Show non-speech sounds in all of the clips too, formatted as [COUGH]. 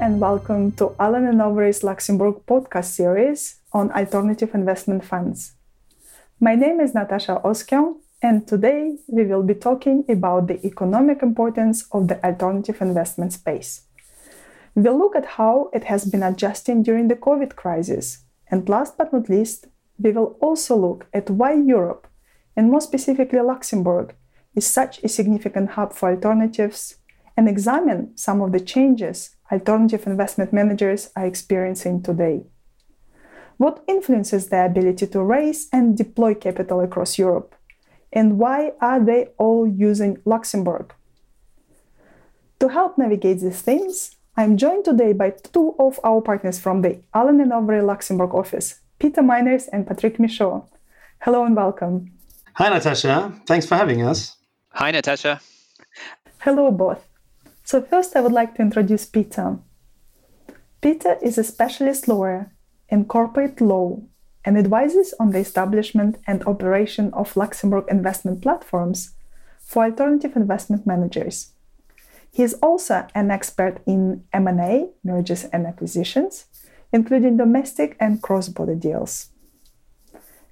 and welcome to Allen and Overy's Luxembourg podcast series on alternative investment funds. My name is Natacha Oskian, and today we will be talking about the economic importance of the alternative investment space. We'll look at how it has been adjusting during the COVID crisis, and last but not least, we will also look at why Europe, and more specifically Luxembourg, is such a significant hub for alternatives and examine some of the changes alternative investment managers are experiencing today. What influences their ability to raise and deploy capital across Europe? And why are they all using Luxembourg? To help navigate these themes, I'm joined today by two of our partners from the Allen and Overy Luxembourg office, Peter Myners and Patrick Mischo. Hello and welcome. Hi, Natacha. Thanks for having us. Hi, Natacha. Hello, both. So, first, I would like to introduce Peter. Peter is a specialist lawyer in corporate law and advises on the establishment and operation of Luxembourg investment platforms for alternative investment managers. He is also an expert in M&A, mergers and acquisitions, including domestic and cross-border deals.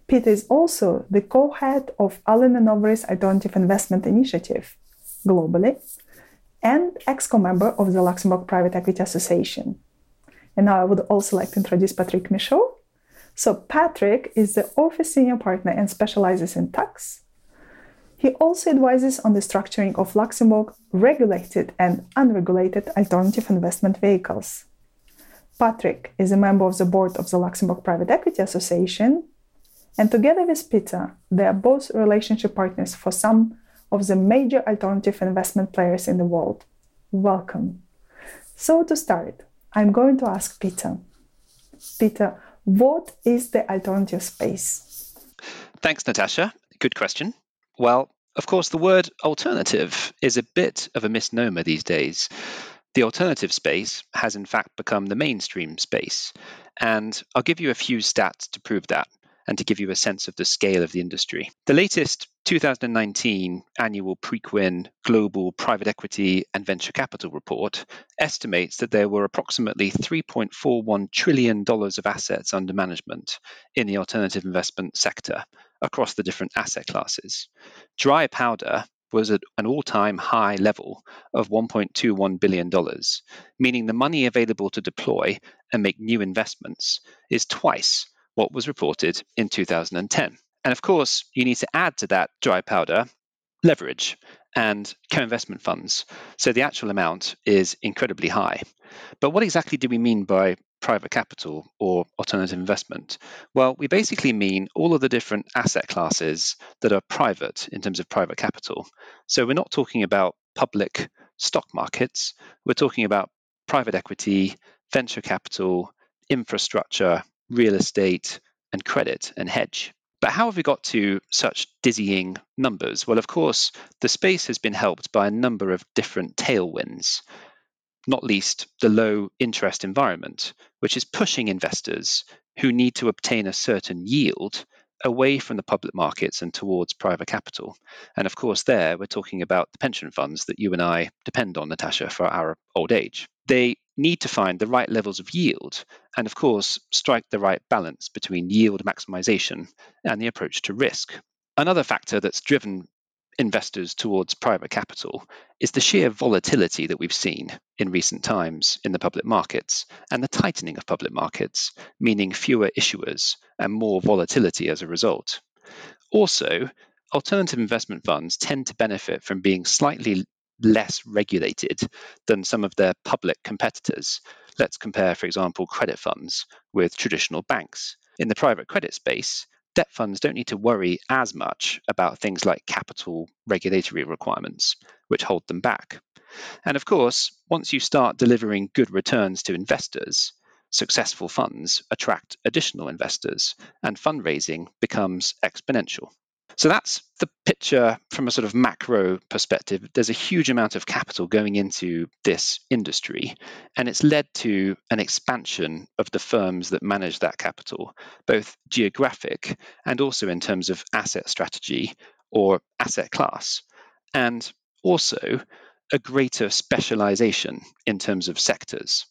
Peter is also the co-head of Allen & Overy's Alternative Investment Initiative globally and EXCO member of the Luxembourg Private Equity Association. And now I would also like to introduce Patrick Mischo. So, Patrick is the office senior partner and specializes in tax. He also advises on the structuring of Luxembourg regulated and unregulated alternative investment vehicles. Patrick is a member of the board of the Luxembourg Private Equity Association, and together with Peter, they are both relationship partners for some of the major alternative investment players in the world. Welcome. So, to start, I'm going to ask Peter. Peter, what is the alternative space? Thanks, Natacha. Good question. Well, of course, the word alternative is a bit of a misnomer these days. The alternative space has, in fact, become the mainstream space. And I'll give you a few stats to prove that and to give you a sense of the scale of the industry. The latest 2019 annual Preqin Global Private Equity and Venture Capital report estimates that there were approximately $3.41 trillion of assets under management in the alternative investment sector across the different asset classes. Dry powder was at an all time high level of $1.21 billion, meaning the money available to deploy and make new investments is twice what was reported in 2010. And of course, you need to add to that dry powder leverage and co investment funds. So the actual amount is incredibly high. But what exactly do we mean by private capital or alternative investment? Well, we basically mean all of the different asset classes that are private in terms of private capital. So we're not talking about public stock markets, we're talking about private equity, venture capital, infrastructure, real estate, and credit and hedge. But how have we got to such dizzying numbers? Well, of course, the space has been helped by a number of different tailwinds, not least the low interest environment, which is pushing investors who need to obtain a certain yield away from the public markets and towards private capital. And of course, there we're talking about the pension funds that you and I depend on, Natacha, for our old age. They need to find the right levels of yield and, of course, strike the right balance between yield maximization and the approach to risk. Another factor that's driven investors towards private capital is the sheer volatility that we've seen in recent times in the public markets and the tightening of public markets, meaning fewer issuers and more volatility as a result. Also, alternative investment funds tend to benefit from being slightly less regulated than some of their public competitors. Let's compare, for example, credit funds with traditional banks. In the private credit space, debt funds don't need to worry as much about things like capital regulatory requirements, which hold them back. And of course, once you start delivering good returns to investors, successful funds attract additional investors and fundraising becomes exponential. So that's the picture from a sort of macro perspective. There's a huge amount of capital going into this industry, and it's led to an expansion of the firms that manage that capital, both geographic and also in terms of asset strategy or asset class, and also a greater specialization in terms of sectors.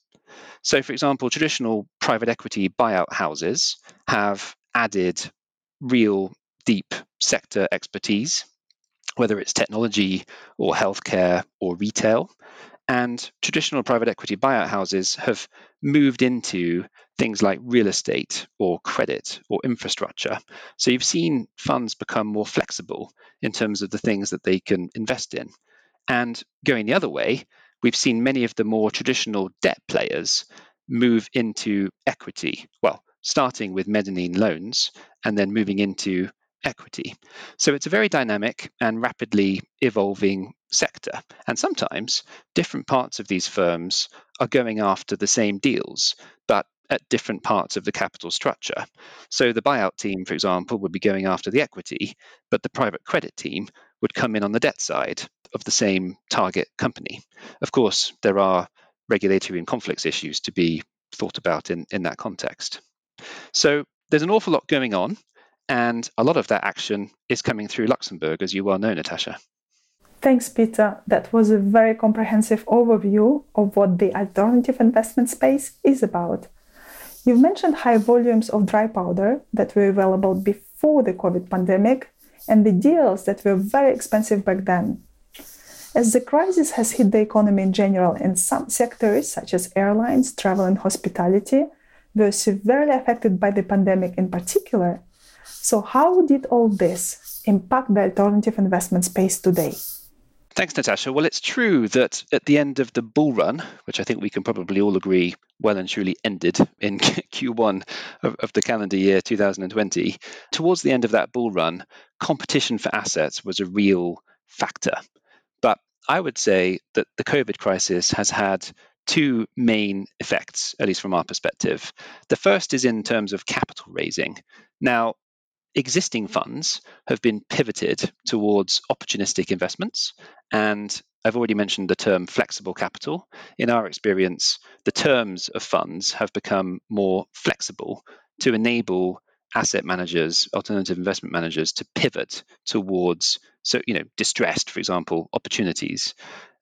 So, for example, traditional private equity buyout houses have added real deep sector expertise, whether it's technology or healthcare or retail. And traditional private equity buyout houses have moved into things like real estate or credit or infrastructure. So you've seen funds become more flexible in terms of the things that they can invest in. And going the other way, we've seen many of the more traditional debt players move into equity. Well, starting with mezzanine loans and then moving into equity. So it's a very dynamic and rapidly evolving sector. And sometimes different parts of these firms are going after the same deals, but at different parts of the capital structure. So the buyout team, for example, would be going after the equity, but the private credit team would come in on the debt side of the same target company. Of course, there are regulatory and conflicts issues to be thought about in, in that context. So there's an awful lot going on, and a lot of that action is coming through Luxembourg, as you well know, Natacha. Thanks, Peter. That was a very comprehensive overview of what the alternative investment space is about. You've mentioned high volumes of dry powder that were available before the COVID pandemic and the deals that were very expensive back then. As the crisis has hit the economy in general, and some sectors, such as airlines, travel, and hospitality, were severely affected by the pandemic in particular. So, how did all this impact the alternative investment space today? Thanks, Natacha. Well, it's true that at the end of the bull run, which I think we can probably all agree well and truly ended in [LAUGHS] Q1 of, of, the calendar year 2020, towards the end of that bull run, competition for assets was a real factor. But I would say that the COVID crisis has had two main effects, at least from our perspective. The first is in terms of capital raising. Now, existing funds have been pivoted towards opportunistic investments. And I've already mentioned the term flexible capital. In our experience, the terms of funds have become more flexible to enable asset managers, alternative investment managers to pivot towards so you know distressed, for example, opportunities.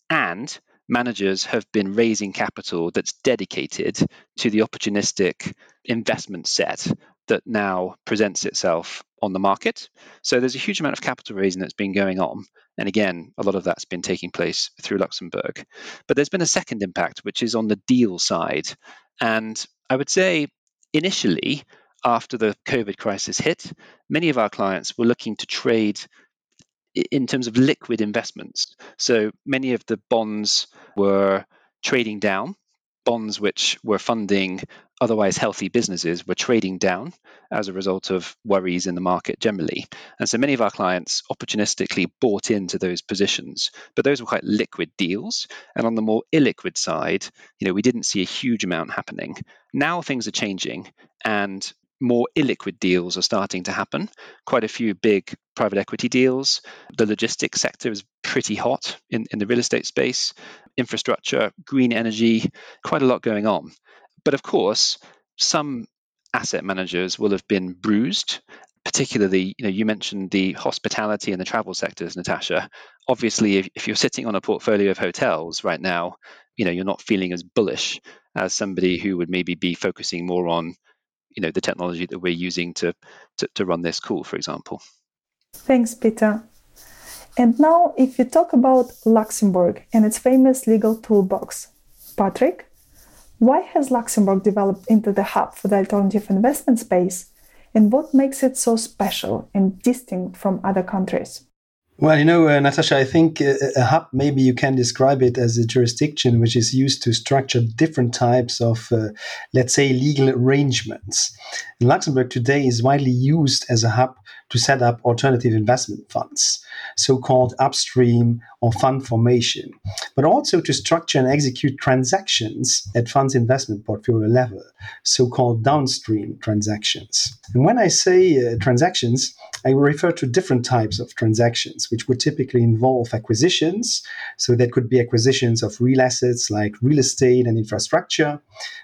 And managers have been raising capital that's dedicated to the opportunistic investment set that now presents itself on the market. So there's a huge amount of capital raising that's been going on. And again, a lot of that's been taking place through Luxembourg. But there's been a second impact, which is on the deal side. And I would say initially, after the COVID crisis hit, many of our clients were looking to trade in terms of liquid investments. So many of the bonds were trading down bonds which were funding otherwise healthy businesses were trading down as a result of worries in the market generally. And so many of our clients opportunistically bought into those positions, but those were quite liquid deals. And on the more illiquid side, you know, we didn't see a huge amount happening. Now things are changing and more illiquid deals are starting to happen. Quite a few big private equity deals. The logistics sector is pretty hot in, in the real estate space, infrastructure, green energy, quite a lot going on. But of course, some asset managers will have been bruised particularly you know you mentioned the hospitality and the travel sectors natacha obviously if, if, you're sitting on a portfolio of hotels right now you know you're not feeling as bullish as somebody who would maybe be focusing more on you know the technology that we're using to, to, to run this call, for example. Thanks, Peter. And now, if you talk about Luxembourg and its famous legal toolbox, Patrick, why has Luxembourg developed into the hub for the alternative investment space, and what makes it so special and distinct from other countries? Well, you know, uh, Natacha, I think uh, a hub, maybe you can describe it as a jurisdiction which is used to structure different types of, uh, let's say, legal arrangements. Luxembourg today is widely used as a hub to set up alternative investment funds, so called upstream or fund formation, but also to structure and execute transactions at funds investment portfolio level, so called downstream transactions. And when I say uh, transactions, I refer to different types of transactions, which would typically involve acquisitions. So that could be acquisitions of real assets like real estate and infrastructure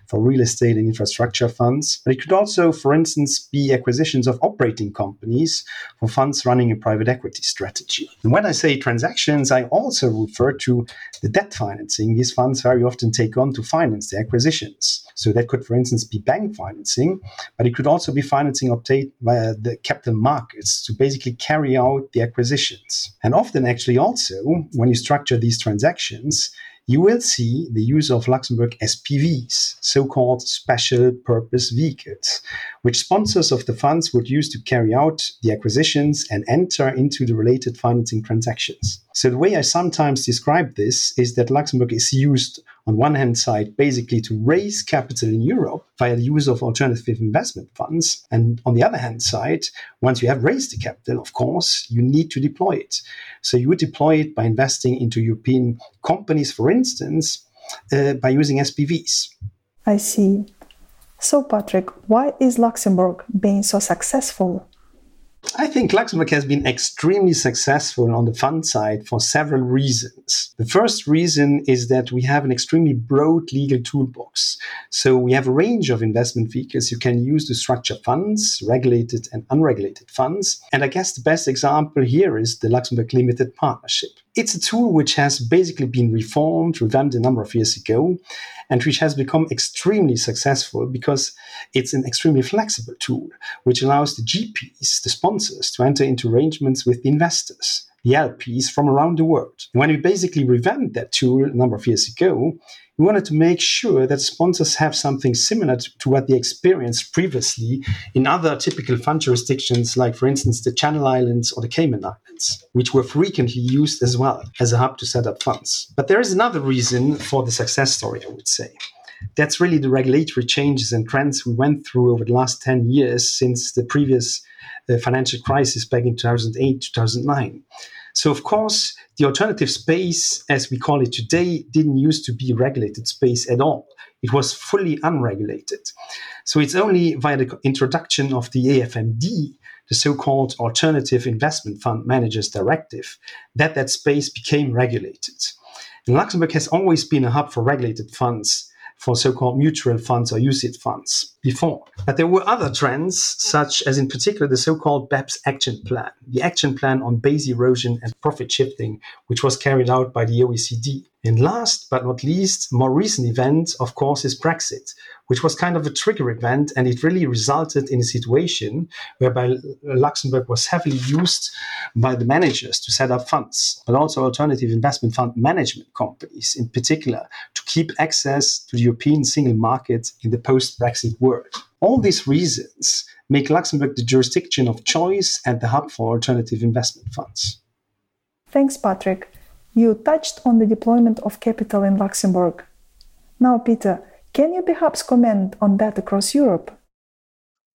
for real estate and infrastructure funds. But it could also, for instance, be acquisitions of operating companies for funds running a private equity strategy. And when I say transactions, I also refer to the debt financing these funds very often take on to finance the acquisitions. So that could, for instance, be bank financing, but it could also be financing obtained via the capital markets to basically carry out the acquisitions. And often, actually, also, when you structure these transactions, you will see the use of Luxembourg SPVs, so called special purpose vehicles, which sponsors of the funds would use to carry out the acquisitions and enter into the related financing transactions. So, the way I sometimes describe this is that Luxembourg is used on one hand side basically to raise capital in Europe via the use of alternative investment funds. And on the other hand side, once you have raised the capital, of course, you need to deploy it. So you would deploy it by investing into European companies, for instance, uh, by using SPVs. I see. So, Patrick, why is Luxembourg being so successful? I think Luxembourg has been extremely successful on the fund side for several reasons. The first reason is that we have an extremely broad legal toolbox. So we have a range of investment vehicles you can use to structure funds, regulated and unregulated funds. And I guess the best example here is the Luxembourg Limited Partnership. It's a tool which has basically been reformed, revamped a number of years ago, and which has become extremely successful because it's an extremely flexible tool, which allows the GPs, the sponsors, to enter into arrangements with the investors, the LPs from around the world. When we basically revamped that tool a number of years ago, we wanted to make sure that sponsors have something similar to, what they experienced previously in other typical fund jurisdictions, like, for instance, the Channel Islands or the Cayman Islands, which were frequently used as well as a hub to set up funds. But there is another reason for the success story, I would say. That's really the regulatory changes and trends we went through over the last 10 years since the previous uh, financial crisis back in 2008, 2009. So, of course, the alternative space, as we call it today, didn't used to be regulated space at all. It was fully unregulated. So, it's only via the introduction of the AIFMD, the so called Alternative Investment Fund Managers Directive, that that space became regulated. And Luxembourg has always been a hub for regulated funds for so-called mutual funds or UCITS funds before. But there were other trends, such as in particular the so-called BEPS action plan, the action plan on base erosion and profit shifting, which was carried out by the OECD. And last but not least, more recent event, of course, is Brexit, which was kind of a trigger event, and it really resulted in a situation whereby Luxembourg was heavily used by the managers to set up funds, but also alternative investment fund management companies, in particular, to keep access to the European single market in the post-Brexit world. All these reasons make Luxembourg the jurisdiction of choice and the hub for alternative investment funds. Thanks, Patrick. You touched on the deployment of capital in Luxembourg. Now, Peter, can you perhaps comment on that across Europe?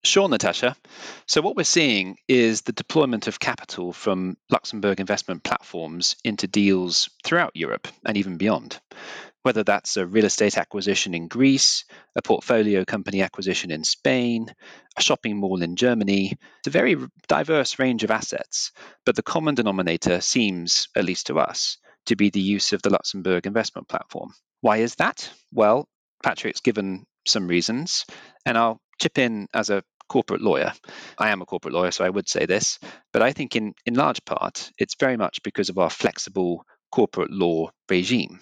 Sure, Natacha. So, what we're seeing is the deployment of capital from Luxembourg investment platforms into deals throughout Europe and even beyond. Whether that's a real estate acquisition in Greece, a portfolio company acquisition in Spain, a shopping mall in Germany, it's a very diverse range of assets. But the common denominator seems, at least to us, to be the use of the Luxembourg investment platform. Why is that? Well, Patrick's given some reasons, and I'll chip in as a corporate lawyer. I am a corporate lawyer, so I would say this, but I think in, in large part it's very much because of our flexible corporate law regime.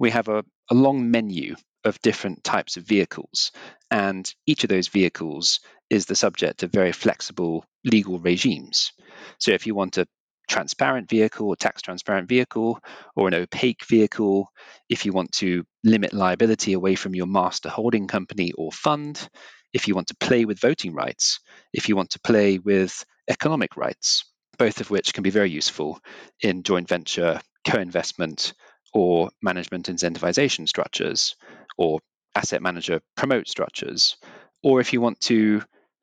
We have a, a long menu of different types of vehicles, and each of those vehicles is the subject of very flexible legal regimes. So if you want a transparent vehicle or tax transparent vehicle or an opaque vehicle, if you want to limit liability away from your master holding company or fund, if you want to play with voting rights, if you want to play with economic rights, both of which can be very useful in joint venture, co investment, or management incentivization structures, or asset manager promote structures, or if you want to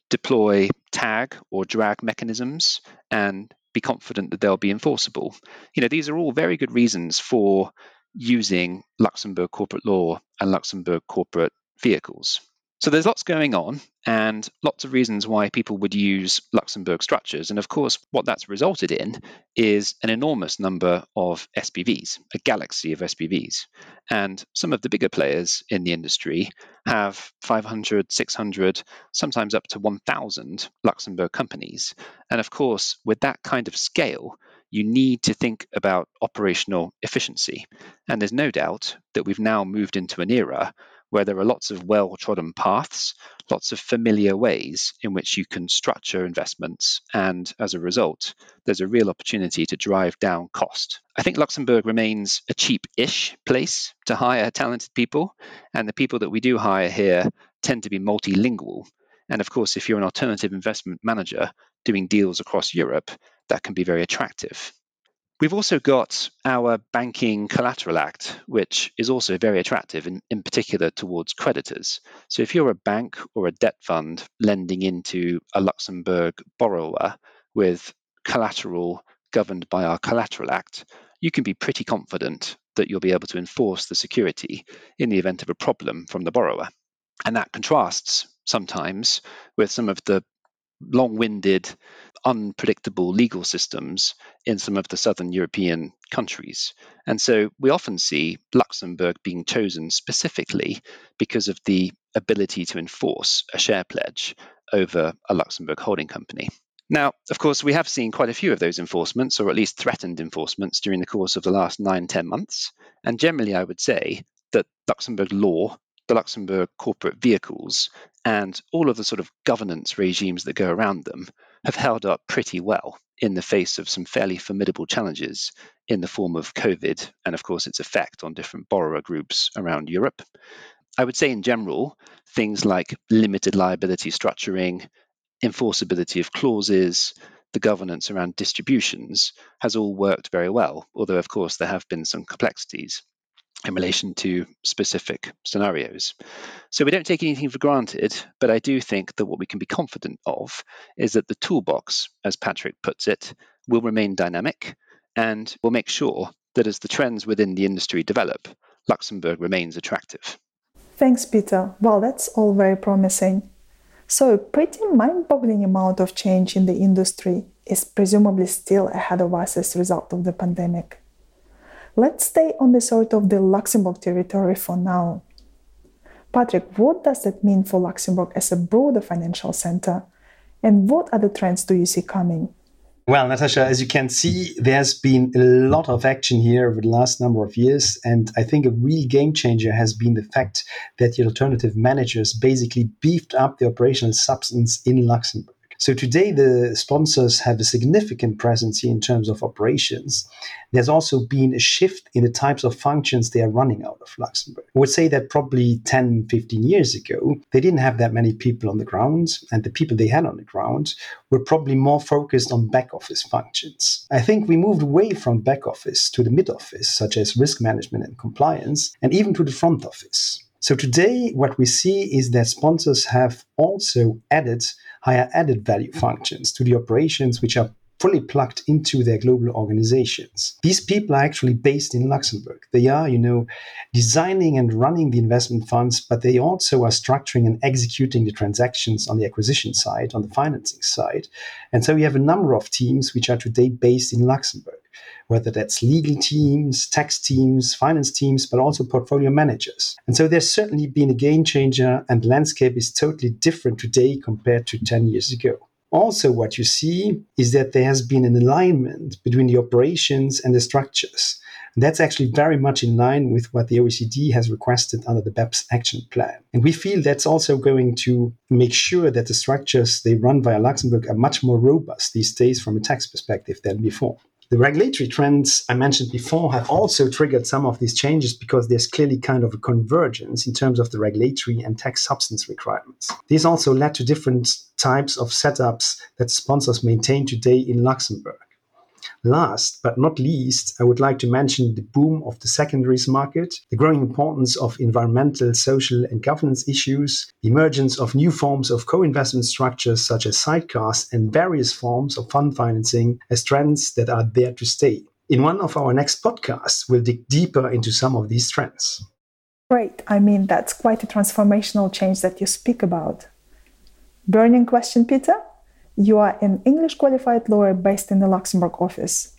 deploy tag or drag mechanisms and be confident that they'll be enforceable. You know, these are all very good reasons for using Luxembourg corporate law and Luxembourg corporate vehicles. So there's lots going on and lots of reasons why people would use Luxembourg structures. And of course, what that's resulted in is an enormous number of SPVs, a galaxy of SPVs. And some of the bigger players in the industry have 500, 600, sometimes up to 1,000 Luxembourg companies. And of course, with that kind of scale, you need to think about operational efficiency. And there's no doubt that we've now moved into an era where there are lots of well trodden paths, lots of familiar ways in which you can structure investments. And as a result, there's a real opportunity to drive down cost. I think Luxembourg remains a cheap ish place to hire talented people. And the people that we do hire here tend to be multilingual. And of course, if you're an alternative investment manager doing deals across Europe, that can be very attractive. We've also got our Banking Collateral Act, which is also very attractive, in, in particular towards creditors. So, if you're a bank or a debt fund lending into a Luxembourg borrower with collateral governed by our Collateral Act, you can be pretty confident that you'll be able to enforce the security in the event of a problem from the borrower. And that contrasts sometimes with some of the long winded, unpredictable legal systems in some of the southern European countries. And so we often see Luxembourg being chosen specifically because of the ability to enforce a share pledge over a Luxembourg holding company. Now, of course, we have seen quite a few of those enforcements, or at least threatened enforcements, during the course of the last nine, ten months. And generally, I would say that Luxembourg law the Luxembourg corporate vehicles and all of the sort of governance regimes that go around them have held up pretty well in the face of some fairly formidable challenges in the form of COVID and, of course, its effect on different borrower groups around Europe. I would say, in general, things like limited liability structuring, enforceability of clauses, the governance around distributions has all worked very well, although, of course, there have been some complexities in relation to specific scenarios. So we don't take anything for granted, but I do think that what we can be confident of is that the toolbox, as Patrick puts it, will remain dynamic and will make sure that as the trends within the industry develop, Luxembourg remains attractive. Thanks, Peter. Well, that's all very promising. So, a pretty mind boggling amount of change in the industry is presumably still ahead of us as a result of the pandemic. Let's stay on the sort of the Luxembourg territory for now. Patrick, what does that mean for Luxembourg as a broader financial center? And what other trends do you see coming? Well, Natacha, as you can see, there's been a lot of action here over the last number of years. And I think a real game changer has been the fact that the alternative managers basically beefed up the operational substance in Luxembourg. So today, the sponsors have a significant presence here in terms of operations. There's also been a shift in the types of functions they are running out of Luxembourg. I would say that probably 10, 15 years ago, they didn't have that many people on the ground, and the people they had on the ground were probably more focused on back office functions. I think we moved away from back office to the mid office, such as risk management and compliance, and even to the front office. So today, what we see is that sponsors have also added higher added value functions to the operations which are fully plugged into their global organizations. These people are actually based in Luxembourg. They are, you know, designing and running the investment funds, but they also are structuring and executing the transactions on the acquisition side, on the financing side. And so we have a number of teams which are today based in Luxembourg whether that's legal teams, tax teams, finance teams, but also portfolio managers. And so there's certainly been a game changer, and the landscape is totally different today compared to 10 years ago. Also, what you see is that there has been an alignment between the operations and the structures. And that's actually very much in line with what the OECD has requested under the BEPS action plan. And we feel that's also going to make sure that the structures they run via Luxembourg are much more robust these days from a tax perspective than before. The regulatory trends I mentioned before have also triggered some of these changes because there's clearly kind of a convergence in terms of the regulatory and tax substance requirements. These also led to different types of setups that sponsors maintain today in Luxembourg. Last but not least, I would like to mention the boom of the secondaries market, the growing importance of environmental, social, and governance issues, the emergence of new forms of co investment structures such as sidecars, and various forms of fund financing as trends that are there to stay. In one of our next podcasts, we'll dig deeper into some of these trends. Great. I mean, that's quite a transformational change that you speak about. Burning question, Peter? You are an English qualified lawyer based in the Luxembourg office.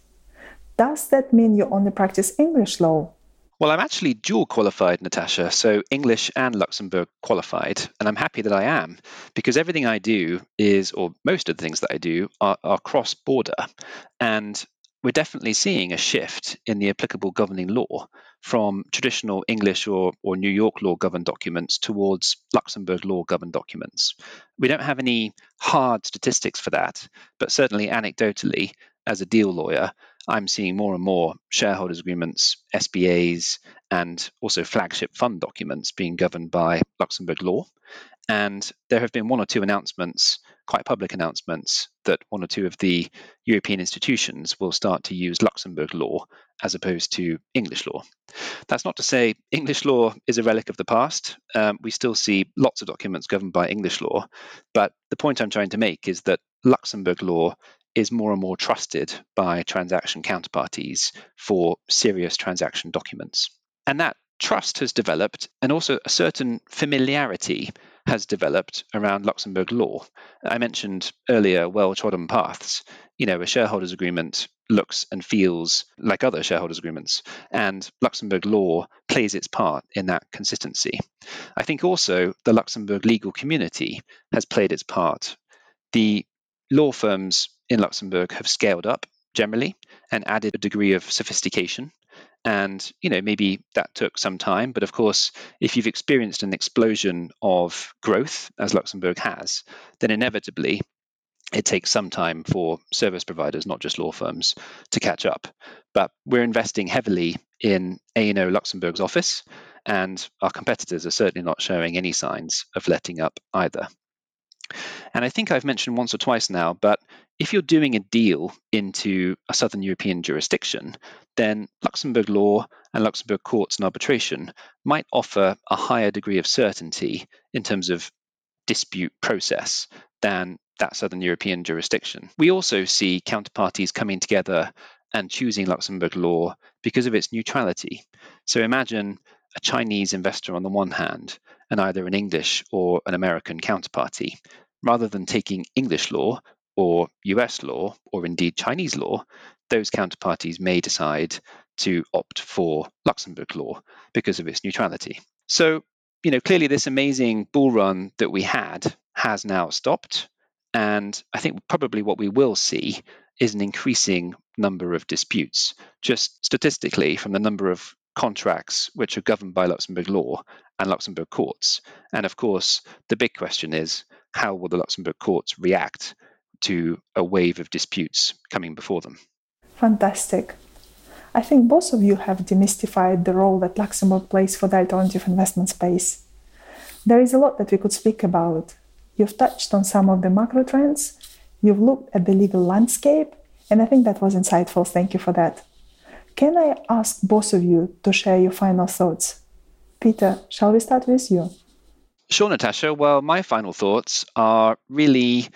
Does that mean you only practice English law? Well, I'm actually dual qualified, Natacha, so English and Luxembourg qualified. And I'm happy that I am because everything I do is, or most of the things that I do, are, are cross border. And we're definitely seeing a shift in the applicable governing law from traditional English or, or New York law governed documents towards Luxembourg law governed documents. We don't have any hard statistics for that, but certainly anecdotally, as a deal lawyer, I'm seeing more and more shareholders agreements, SPAs, and also flagship fund documents being governed by Luxembourg law. And there have been one or two announcements, quite public announcements, that one or two of the European institutions will start to use Luxembourg law as opposed to English law. That's not to say English law is a relic of the past. Um, we still see lots of documents governed by English law. But the point I'm trying to make is that Luxembourg law is more and more trusted by transaction counterparties for serious transaction documents. And that trust has developed, and also a certain familiarity has developed around Luxembourg law. I mentioned earlier well trodden paths. You know, a shareholders agreement looks and feels like other shareholders agreements, and Luxembourg law plays its part in that consistency. I think also the Luxembourg legal community has played its part. The law firms in Luxembourg have scaled up generally and added a degree of sophistication and you know maybe that took some time but of course if you've experienced an explosion of growth as luxembourg has then inevitably it takes some time for service providers not just law firms to catch up. But we're investing heavily in a&o luxembourg's office and our competitors are certainly not showing any signs of letting up either. And I think I've mentioned once or twice now, but if you're doing a deal into a Southern European jurisdiction, then Luxembourg law and Luxembourg courts and arbitration might offer a higher degree of certainty in terms of dispute process than that Southern European jurisdiction. We also see counterparties coming together and choosing Luxembourg law because of its neutrality. So imagine a Chinese investor on the one hand and either an English or an American counterparty, rather than taking English law or US law or indeed Chinese law, those counterparties may decide to opt for Luxembourg law because of its neutrality. So, you know, clearly this amazing bull run that we had has now stopped. And I think probably what we will see is an increasing number of disputes, just statistically from the number of contracts which are governed by Luxembourg law and Luxembourg courts. And of course, the big question is how will the Luxembourg courts react to a wave of disputes coming before them? Fantastic. I think both of you have demystified the role that Luxembourg plays for the alternative investment space. There is a lot that we could speak about. You've touched on some of the macro trends, you've looked at the legal landscape, and I think that was insightful. Thank you for that. Can I ask both of you to share your final thoughts? Peter, shall we start with you? Sure, Natacha. Well, my final thoughts are really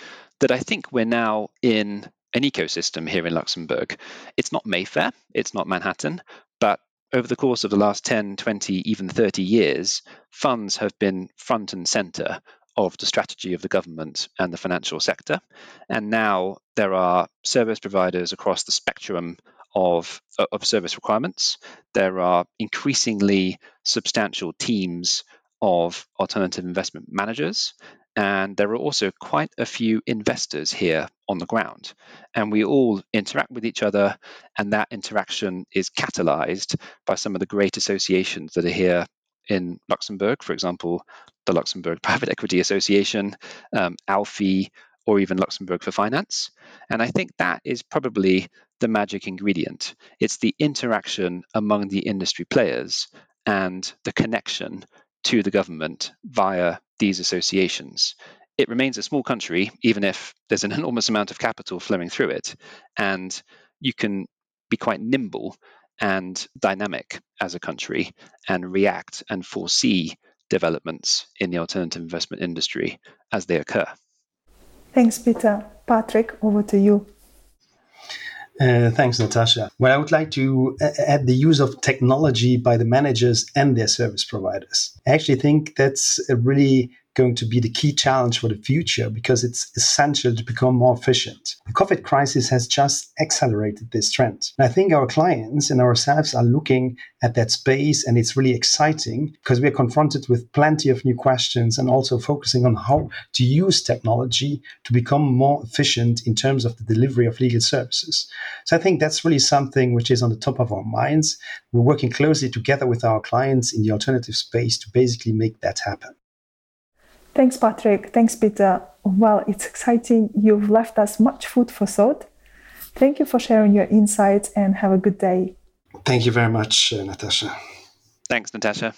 that I think we're now in an ecosystem here in Luxembourg. It's not Mayfair, it's not Manhattan, but over the course of the last 10, 20, even 30 years, funds have been front and center of the strategy of the government and the financial sector. And now there are service providers across the spectrum of, of service requirements. There are increasingly substantial teams of alternative investment managers. And there are also quite a few investors here on the ground. And we all interact with each other, and that interaction is catalyzed by some of the great associations that are here in Luxembourg, for example, the Luxembourg Private Equity Association, um, ALFI, or even Luxembourg for Finance. And I think that is probably the magic ingredient. It's the interaction among the industry players and the connection to the government via these associations. It remains a small country, even if there's an [LAUGHS] enormous amount of capital flowing through it. And you can be quite nimble and dynamic as a country and react and foresee developments in the alternative investment industry as they occur. Thanks, Peter. Patrick, over to you. Uh, thanks, Natacha. Well, I would like to uh, add the use of technology by the managers and their service providers. I actually think that's a really going to be the key challenge for the future because it's essential to become more efficient. The COVID crisis has just accelerated this trend. And I think our clients and ourselves are looking at that space, and it's really exciting because we're confronted with plenty of new questions and also focusing on how to use technology to become more efficient in terms of the delivery of legal services. So I think that's really something which is on the top of our minds. We're working closely together with our clients in the alternative space to basically make that happen. Thanks, Patrick. Thanks, Peter. Well, it's exciting. You've left us much food for thought. Thank you for sharing your insights and have a good day. Thank you very much, uh, Natacha. Thanks, Natacha.